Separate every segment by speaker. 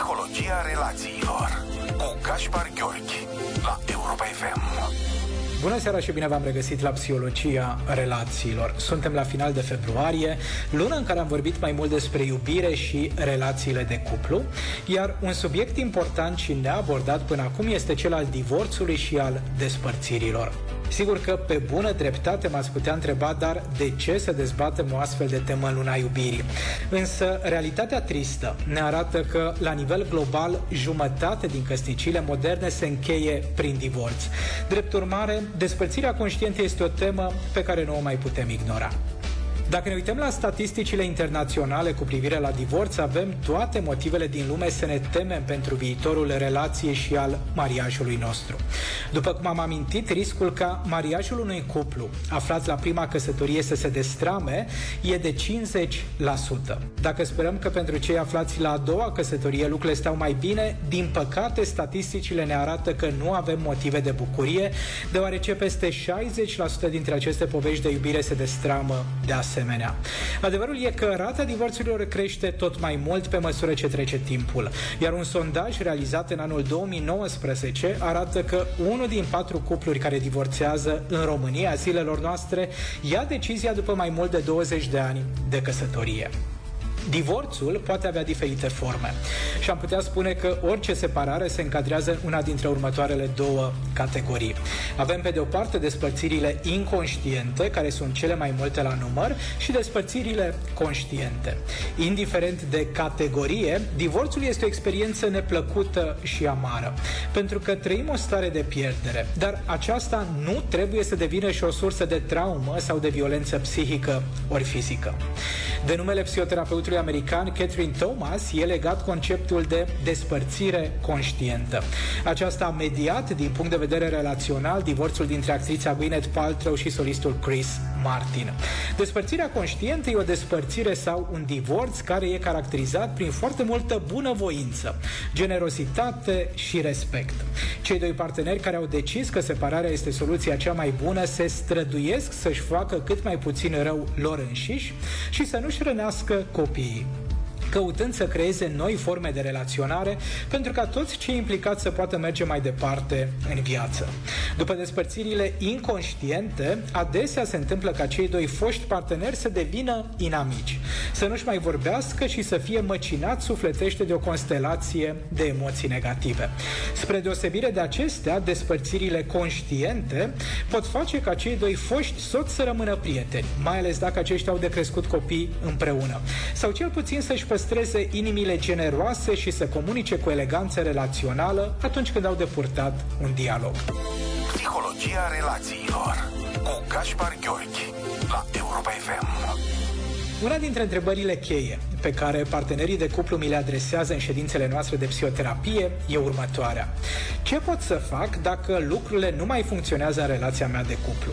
Speaker 1: Psihologia relațiilor cu Gaspar Gheorghi la Europa FM.
Speaker 2: Bună seara și bine v-am regăsit la Psihologia Relațiilor. Suntem la final de februarie, luna în care am vorbit mai mult despre iubire și relațiile de cuplu, iar un subiect important și neabordat până acum este cel al divorțului și al despărțirilor. Sigur că pe bună dreptate m-ați putea întreba, dar de ce să dezbatem o astfel de temă în luna iubirii? Însă, realitatea tristă ne arată că, la nivel global, jumătate din căsnicile moderne se încheie prin divorț. Drept urmare, despărțirea conștientă este o temă pe care nu o mai putem ignora. Dacă ne uităm la statisticile internaționale cu privire la divorț, avem toate motivele din lume să ne temem pentru viitorul relației și al mariajului nostru. După cum am amintit, riscul ca mariajul unui cuplu aflat la prima căsătorie să se destrame e de 50%. Dacă sperăm că pentru cei aflați la a doua căsătorie lucrurile stau mai bine, din păcate statisticile ne arată că nu avem motive de bucurie, deoarece peste 60% dintre aceste povești de iubire se destramă de asemenea asemenea. Adevărul e că rata divorțurilor crește tot mai mult pe măsură ce trece timpul, iar un sondaj realizat în anul 2019 arată că unul din patru cupluri care divorțează în România zilelor noastre ia decizia după mai mult de 20 de ani de căsătorie. Divorțul poate avea diferite forme și am putea spune că orice separare se încadrează în una dintre următoarele două categorii. Avem pe de o parte despărțirile inconștiente, care sunt cele mai multe la număr, și despărțirile conștiente. Indiferent de categorie, divorțul este o experiență neplăcută și amară, pentru că trăim o stare de pierdere, dar aceasta nu trebuie să devină și o sursă de traumă sau de violență psihică ori fizică. De numele psihoterapeutului american Catherine Thomas e legat conceptul de despărțire conștientă. Aceasta a mediat, din punct de vedere relațional, divorțul dintre actrița Gwyneth Paltrow și solistul Chris Martin. Despărțirea conștientă e o despărțire sau un divorț care e caracterizat prin foarte multă bunăvoință, generositate și respect. Cei doi parteneri care au decis că separarea este soluția cea mai bună se străduiesc să-și facă cât mai puțin rău lor înșiși și să nu-și rănească be căutând să creeze noi forme de relaționare pentru ca toți cei implicați să poată merge mai departe în viață. După despărțirile inconștiente, adesea se întâmplă ca cei doi foști parteneri să devină inamici, să nu-și mai vorbească și să fie măcinați sufletește de o constelație de emoții negative. Spre deosebire de acestea, despărțirile conștiente pot face ca cei doi foști soți să rămână prieteni, mai ales dacă aceștia au de crescut copii împreună, sau cel puțin să-și păstreze inimile generoase și să comunice cu eleganță relațională atunci când au de purtat un dialog.
Speaker 1: Psihologia relațiilor cu Gaspar Gheorghi la Europa FM.
Speaker 2: Una dintre întrebările cheie pe care partenerii de cuplu mi le adresează în ședințele noastre de psihoterapie e următoarea. Ce pot să fac dacă lucrurile nu mai funcționează în relația mea de cuplu?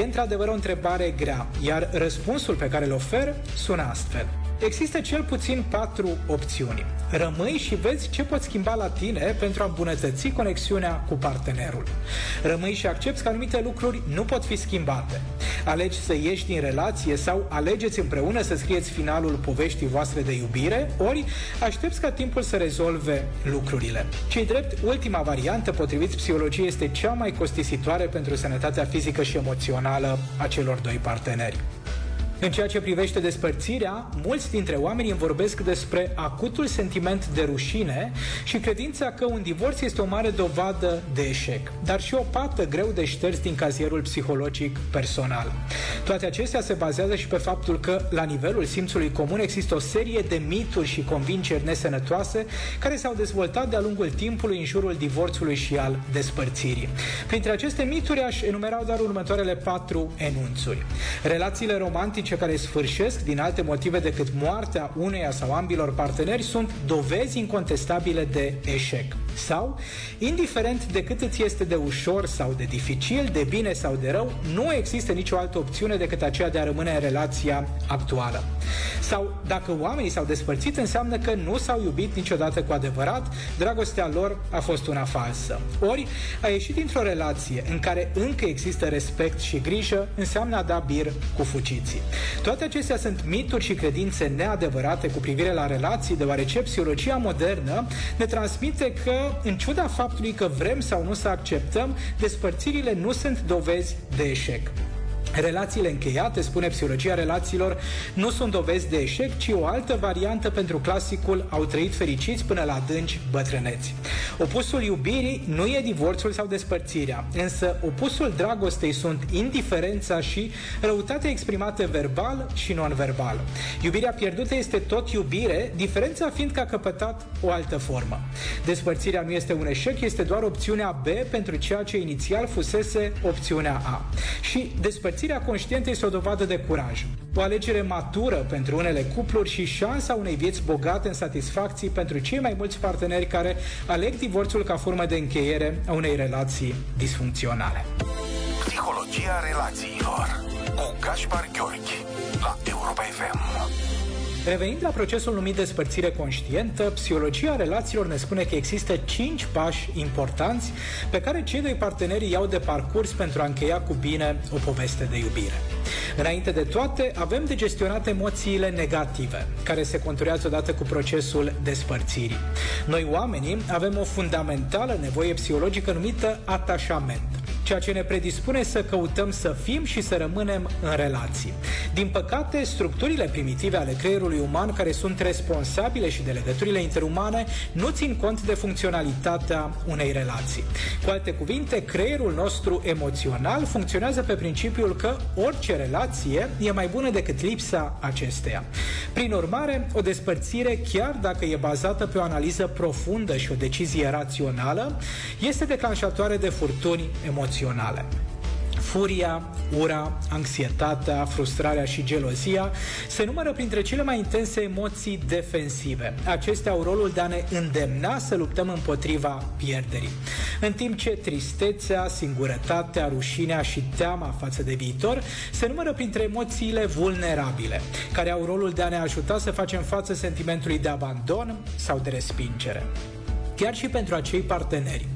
Speaker 2: E într-adevăr o întrebare grea, iar răspunsul pe care îl ofer sună astfel. Există cel puțin patru opțiuni. Rămâi și vezi ce poți schimba la tine pentru a îmbunătăți conexiunea cu partenerul. Rămâi și accepti că anumite lucruri nu pot fi schimbate. Alegi să ieși din relație sau alegeți împreună să scrieți finalul poveștii voastre de iubire, ori aștepți ca timpul să rezolve lucrurile. Cei drept, ultima variantă, potrivit psihologiei, este cea mai costisitoare pentru sănătatea fizică și emoțională a celor doi parteneri. În ceea ce privește despărțirea, mulți dintre oameni îmi vorbesc despre acutul sentiment de rușine și credința că un divorț este o mare dovadă de eșec, dar și o pată greu de șters din cazierul psihologic personal. Toate acestea se bazează și pe faptul că, la nivelul simțului comun, există o serie de mituri și convingeri nesănătoase care s-au dezvoltat de-a lungul timpului în jurul divorțului și al despărțirii. Printre aceste mituri aș enumera doar următoarele patru enunțuri. Relațiile romantice politice care sfârșesc din alte motive decât moartea uneia sau ambilor parteneri sunt dovezi incontestabile de eșec. Sau, indiferent de cât îți este de ușor sau de dificil, de bine sau de rău, nu există nicio altă opțiune decât aceea de a rămâne în relația actuală. Sau, dacă oamenii s-au despărțit, înseamnă că nu s-au iubit niciodată cu adevărat, dragostea lor a fost una falsă. Ori, a ieșit dintr-o relație în care încă există respect și grijă, înseamnă a da bir cu fuciții. Toate acestea sunt mituri și credințe neadevărate cu privire la relații, deoarece psihologia modernă ne transmite că în ciuda faptului că vrem sau nu să acceptăm, despărțirile nu sunt dovezi de eșec. Relațiile încheiate, spune psihologia relațiilor, nu sunt dovezi de eșec, ci o altă variantă pentru clasicul au trăit fericiți până la adânci bătrâneți. Opusul iubirii nu e divorțul sau despărțirea, însă opusul dragostei sunt indiferența și răutatea exprimată verbal și non-verbal. Iubirea pierdută este tot iubire, diferența fiind că a căpătat o altă formă. Despărțirea nu este un eșec, este doar opțiunea B pentru ceea ce inițial fusese opțiunea A. Și despărțirea Împărțirea conștientă este o dovadă de curaj. O alegere matură pentru unele cupluri și șansa unei vieți bogate în satisfacții pentru cei mai mulți parteneri care aleg divorțul ca formă de încheiere a unei relații disfuncționale.
Speaker 1: Psihologia relațiilor cu Gaspar Gheorghi la Europa FM.
Speaker 2: Revenind la procesul numit despărțire conștientă, psihologia relațiilor ne spune că există cinci pași importanți pe care cei doi parteneri iau de parcurs pentru a încheia cu bine o poveste de iubire. Înainte de toate, avem de gestionat emoțiile negative, care se conturează odată cu procesul despărțirii. Noi, oamenii, avem o fundamentală nevoie psihologică numită atașament ceea ce ne predispune să căutăm să fim și să rămânem în relații. Din păcate, structurile primitive ale creierului uman care sunt responsabile și de legăturile interumane nu țin cont de funcționalitatea unei relații. Cu alte cuvinte, creierul nostru emoțional funcționează pe principiul că orice relație e mai bună decât lipsa acesteia. Prin urmare, o despărțire, chiar dacă e bazată pe o analiză profundă și o decizie rațională, este declanșatoare de furtuni emoționale emoționale. Furia, ura, anxietatea, frustrarea și gelozia se numără printre cele mai intense emoții defensive. Acestea au rolul de a ne îndemna să luptăm împotriva pierderii. În timp ce tristețea, singurătatea, rușinea și teama față de viitor se numără printre emoțiile vulnerabile, care au rolul de a ne ajuta să facem față sentimentului de abandon sau de respingere chiar și pentru acei parteneri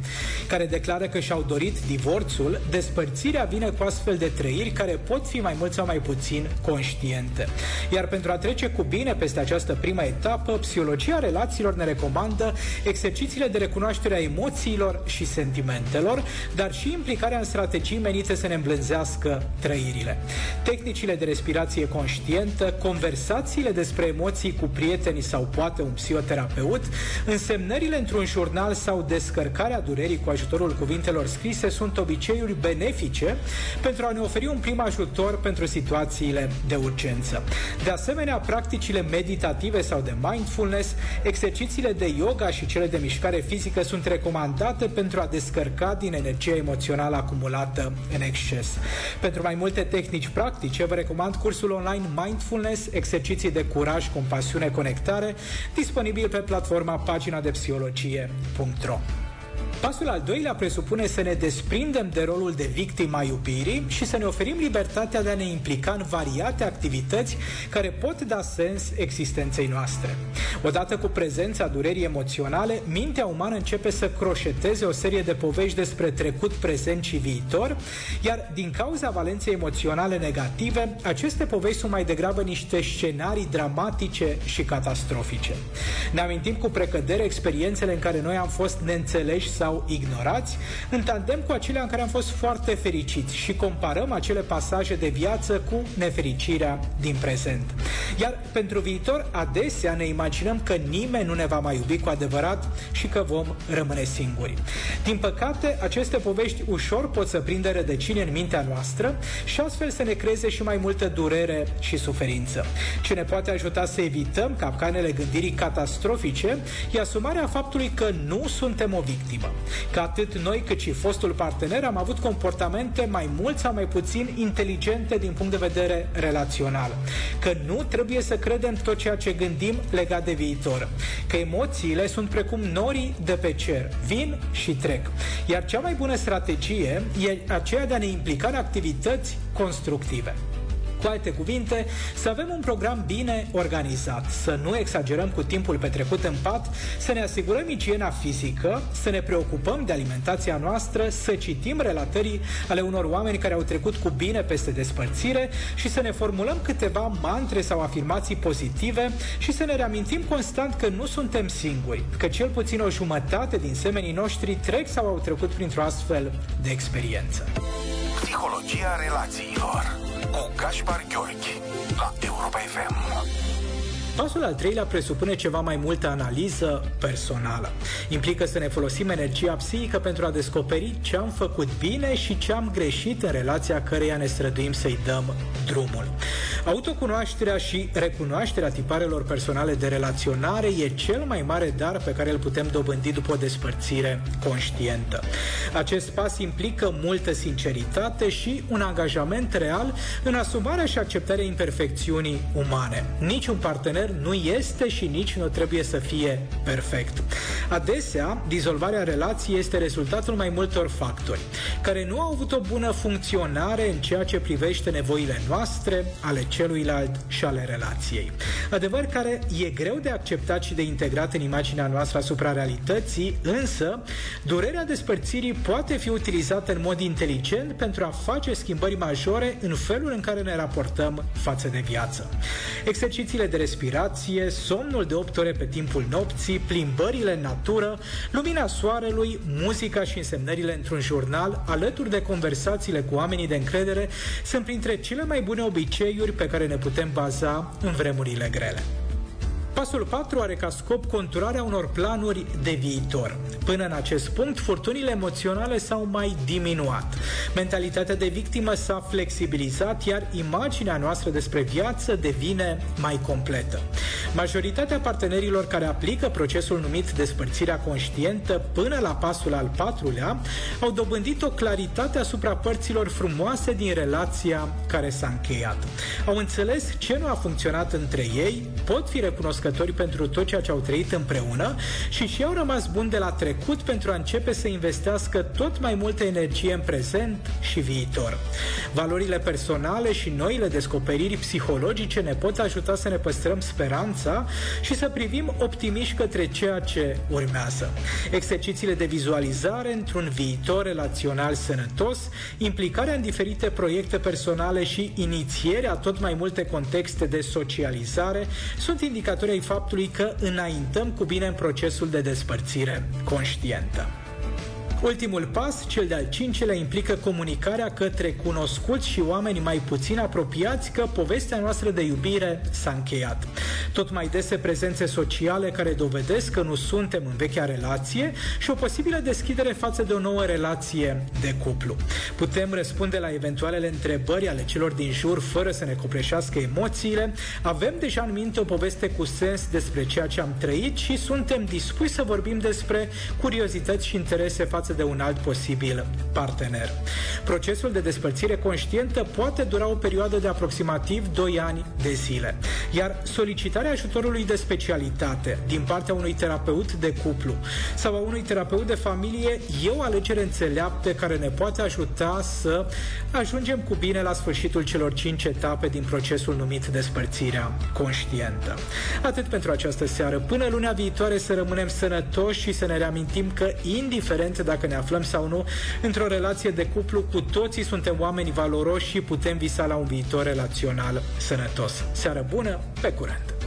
Speaker 2: care declară că și-au dorit divorțul, despărțirea vine cu astfel de trăiri care pot fi mai mult sau mai puțin conștiente. Iar pentru a trece cu bine peste această prima etapă, psihologia relațiilor ne recomandă exercițiile de recunoaștere a emoțiilor și sentimentelor, dar și implicarea în strategii menite să ne îmblânzească trăirile. Tehnicile de respirație conștientă, conversațiile despre emoții cu prietenii sau poate un psihoterapeut, însemnările într-un jurnal sau descărcarea durerii cu ajutorul cuvintelor scrise sunt obiceiuri benefice pentru a ne oferi un prim ajutor pentru situațiile de urgență. De asemenea, practicile meditative sau de mindfulness, exercițiile de yoga și cele de mișcare fizică sunt recomandate pentru a descărca din energia emoțională acumulată în exces. Pentru mai multe tehnici practice, vă recomand cursul online Mindfulness, exerciții de curaj, compasiune, conectare, disponibil pe platforma pagina de Maria.tron. Pasul al doilea presupune să ne desprindem de rolul de victima iubirii și să ne oferim libertatea de a ne implica în variate activități care pot da sens existenței noastre. Odată cu prezența durerii emoționale, mintea umană începe să croșeteze o serie de povești despre trecut, prezent și viitor, iar din cauza valenței emoționale negative, aceste povești sunt mai degrabă niște scenarii dramatice și catastrofice. Ne amintim cu precădere experiențele în care noi am fost neînțeleși sau sau ignorați, în tandem cu acelea în care am fost foarte fericiți și comparăm acele pasaje de viață cu nefericirea din prezent. Iar pentru viitor, adesea ne imaginăm că nimeni nu ne va mai iubi cu adevărat și că vom rămâne singuri. Din păcate, aceste povești ușor pot să prindă rădăcini în mintea noastră și astfel să ne creeze și mai multă durere și suferință. Ce ne poate ajuta să evităm capcanele gândirii catastrofice e asumarea faptului că nu suntem o victimă. Că atât noi cât și fostul partener am avut comportamente mai mult sau mai puțin inteligente din punct de vedere relațional, că nu trebuie să credem tot ceea ce gândim legat de viitor, că emoțiile sunt precum norii de pe cer, vin și trec, iar cea mai bună strategie e aceea de a ne implica în activități constructive. Cu alte cuvinte, să avem un program bine organizat, să nu exagerăm cu timpul petrecut în pat, să ne asigurăm igiena fizică, să ne preocupăm de alimentația noastră, să citim relatării ale unor oameni care au trecut cu bine peste despărțire și să ne formulăm câteva mantre sau afirmații pozitive și să ne reamintim constant că nu suntem singuri, că cel puțin o jumătate din semenii noștri trec sau au trecut printr-o astfel de experiență.
Speaker 1: Psihologia relațiilor cu Gaspar Gheorghi la Europa FM.
Speaker 2: Pasul al treilea presupune ceva mai multă analiză personală. Implică să ne folosim energia psihică pentru a descoperi ce am făcut bine și ce am greșit în relația căreia ne străduim să-i dăm drumul. Autocunoașterea și recunoașterea tiparelor personale de relaționare e cel mai mare dar pe care îl putem dobândi după o despărțire conștientă. Acest pas implică multă sinceritate și un angajament real în asumarea și acceptarea imperfecțiunii umane. Niciun partener partener nu este și nici nu trebuie să fie perfect. Adesea, dizolvarea relației este rezultatul mai multor factori, care nu au avut o bună funcționare în ceea ce privește nevoile noastre, ale celuilalt și ale relației. Adevăr care e greu de acceptat și de integrat în imaginea noastră asupra realității, însă durerea despărțirii poate fi utilizată în mod inteligent pentru a face schimbări majore în felul în care ne raportăm față de viață. Exercițiile de respirație respirație, somnul de 8 ore pe timpul nopții, plimbările în natură, lumina soarelui, muzica și însemnările într-un jurnal, alături de conversațiile cu oamenii de încredere, sunt printre cele mai bune obiceiuri pe care ne putem baza în vremurile grele. Pasul 4 are ca scop conturarea unor planuri de viitor. Până în acest punct, furtunile emoționale s-au mai diminuat. Mentalitatea de victimă s-a flexibilizat, iar imaginea noastră despre viață devine mai completă. Majoritatea partenerilor care aplică procesul numit despărțirea conștientă până la pasul al patrulea au dobândit o claritate asupra părților frumoase din relația care s-a încheiat. Au înțeles ce nu a funcționat între ei, pot fi recunoscători recunoscători pentru tot ceea ce au trăit împreună și și au rămas buni de la trecut pentru a începe să investească tot mai multă energie în prezent și viitor. Valorile personale și noile descoperiri psihologice ne pot ajuta să ne păstrăm speranța și să privim optimiști către ceea ce urmează. Exercițiile de vizualizare într-un viitor relațional sănătos, implicarea în diferite proiecte personale și inițierea tot mai multe contexte de socializare sunt indicatori ai faptului că înaintăm cu bine în procesul de despărțire conștientă. Ultimul pas, cel de-al cincilea, implică comunicarea către cunoscuți și oameni mai puțin apropiați că povestea noastră de iubire s-a încheiat. Tot mai dese prezențe sociale care dovedesc că nu suntem în vechea relație și o posibilă deschidere față de o nouă relație de cuplu. Putem răspunde la eventualele întrebări ale celor din jur fără să ne copleșească emoțiile, avem deja în minte o poveste cu sens despre ceea ce am trăit și suntem dispuși să vorbim despre curiozități și interese față de un alt posibil partener. Procesul de despărțire conștientă poate dura o perioadă de aproximativ 2 ani de zile, iar solicitarea ajutorului de specialitate din partea unui terapeut de cuplu sau a unui terapeut de familie e o alegere înțeleaptă care ne poate ajuta să ajungem cu bine la sfârșitul celor 5 etape din procesul numit despărțirea conștientă. Atât pentru această seară. Până lunea viitoare să rămânem sănătoși și să ne reamintim că, indiferent dacă dacă ne aflăm sau nu într-o relație de cuplu, cu toții suntem oameni valoroși și putem visa la un viitor relațional sănătos. Seară bună, pe curând!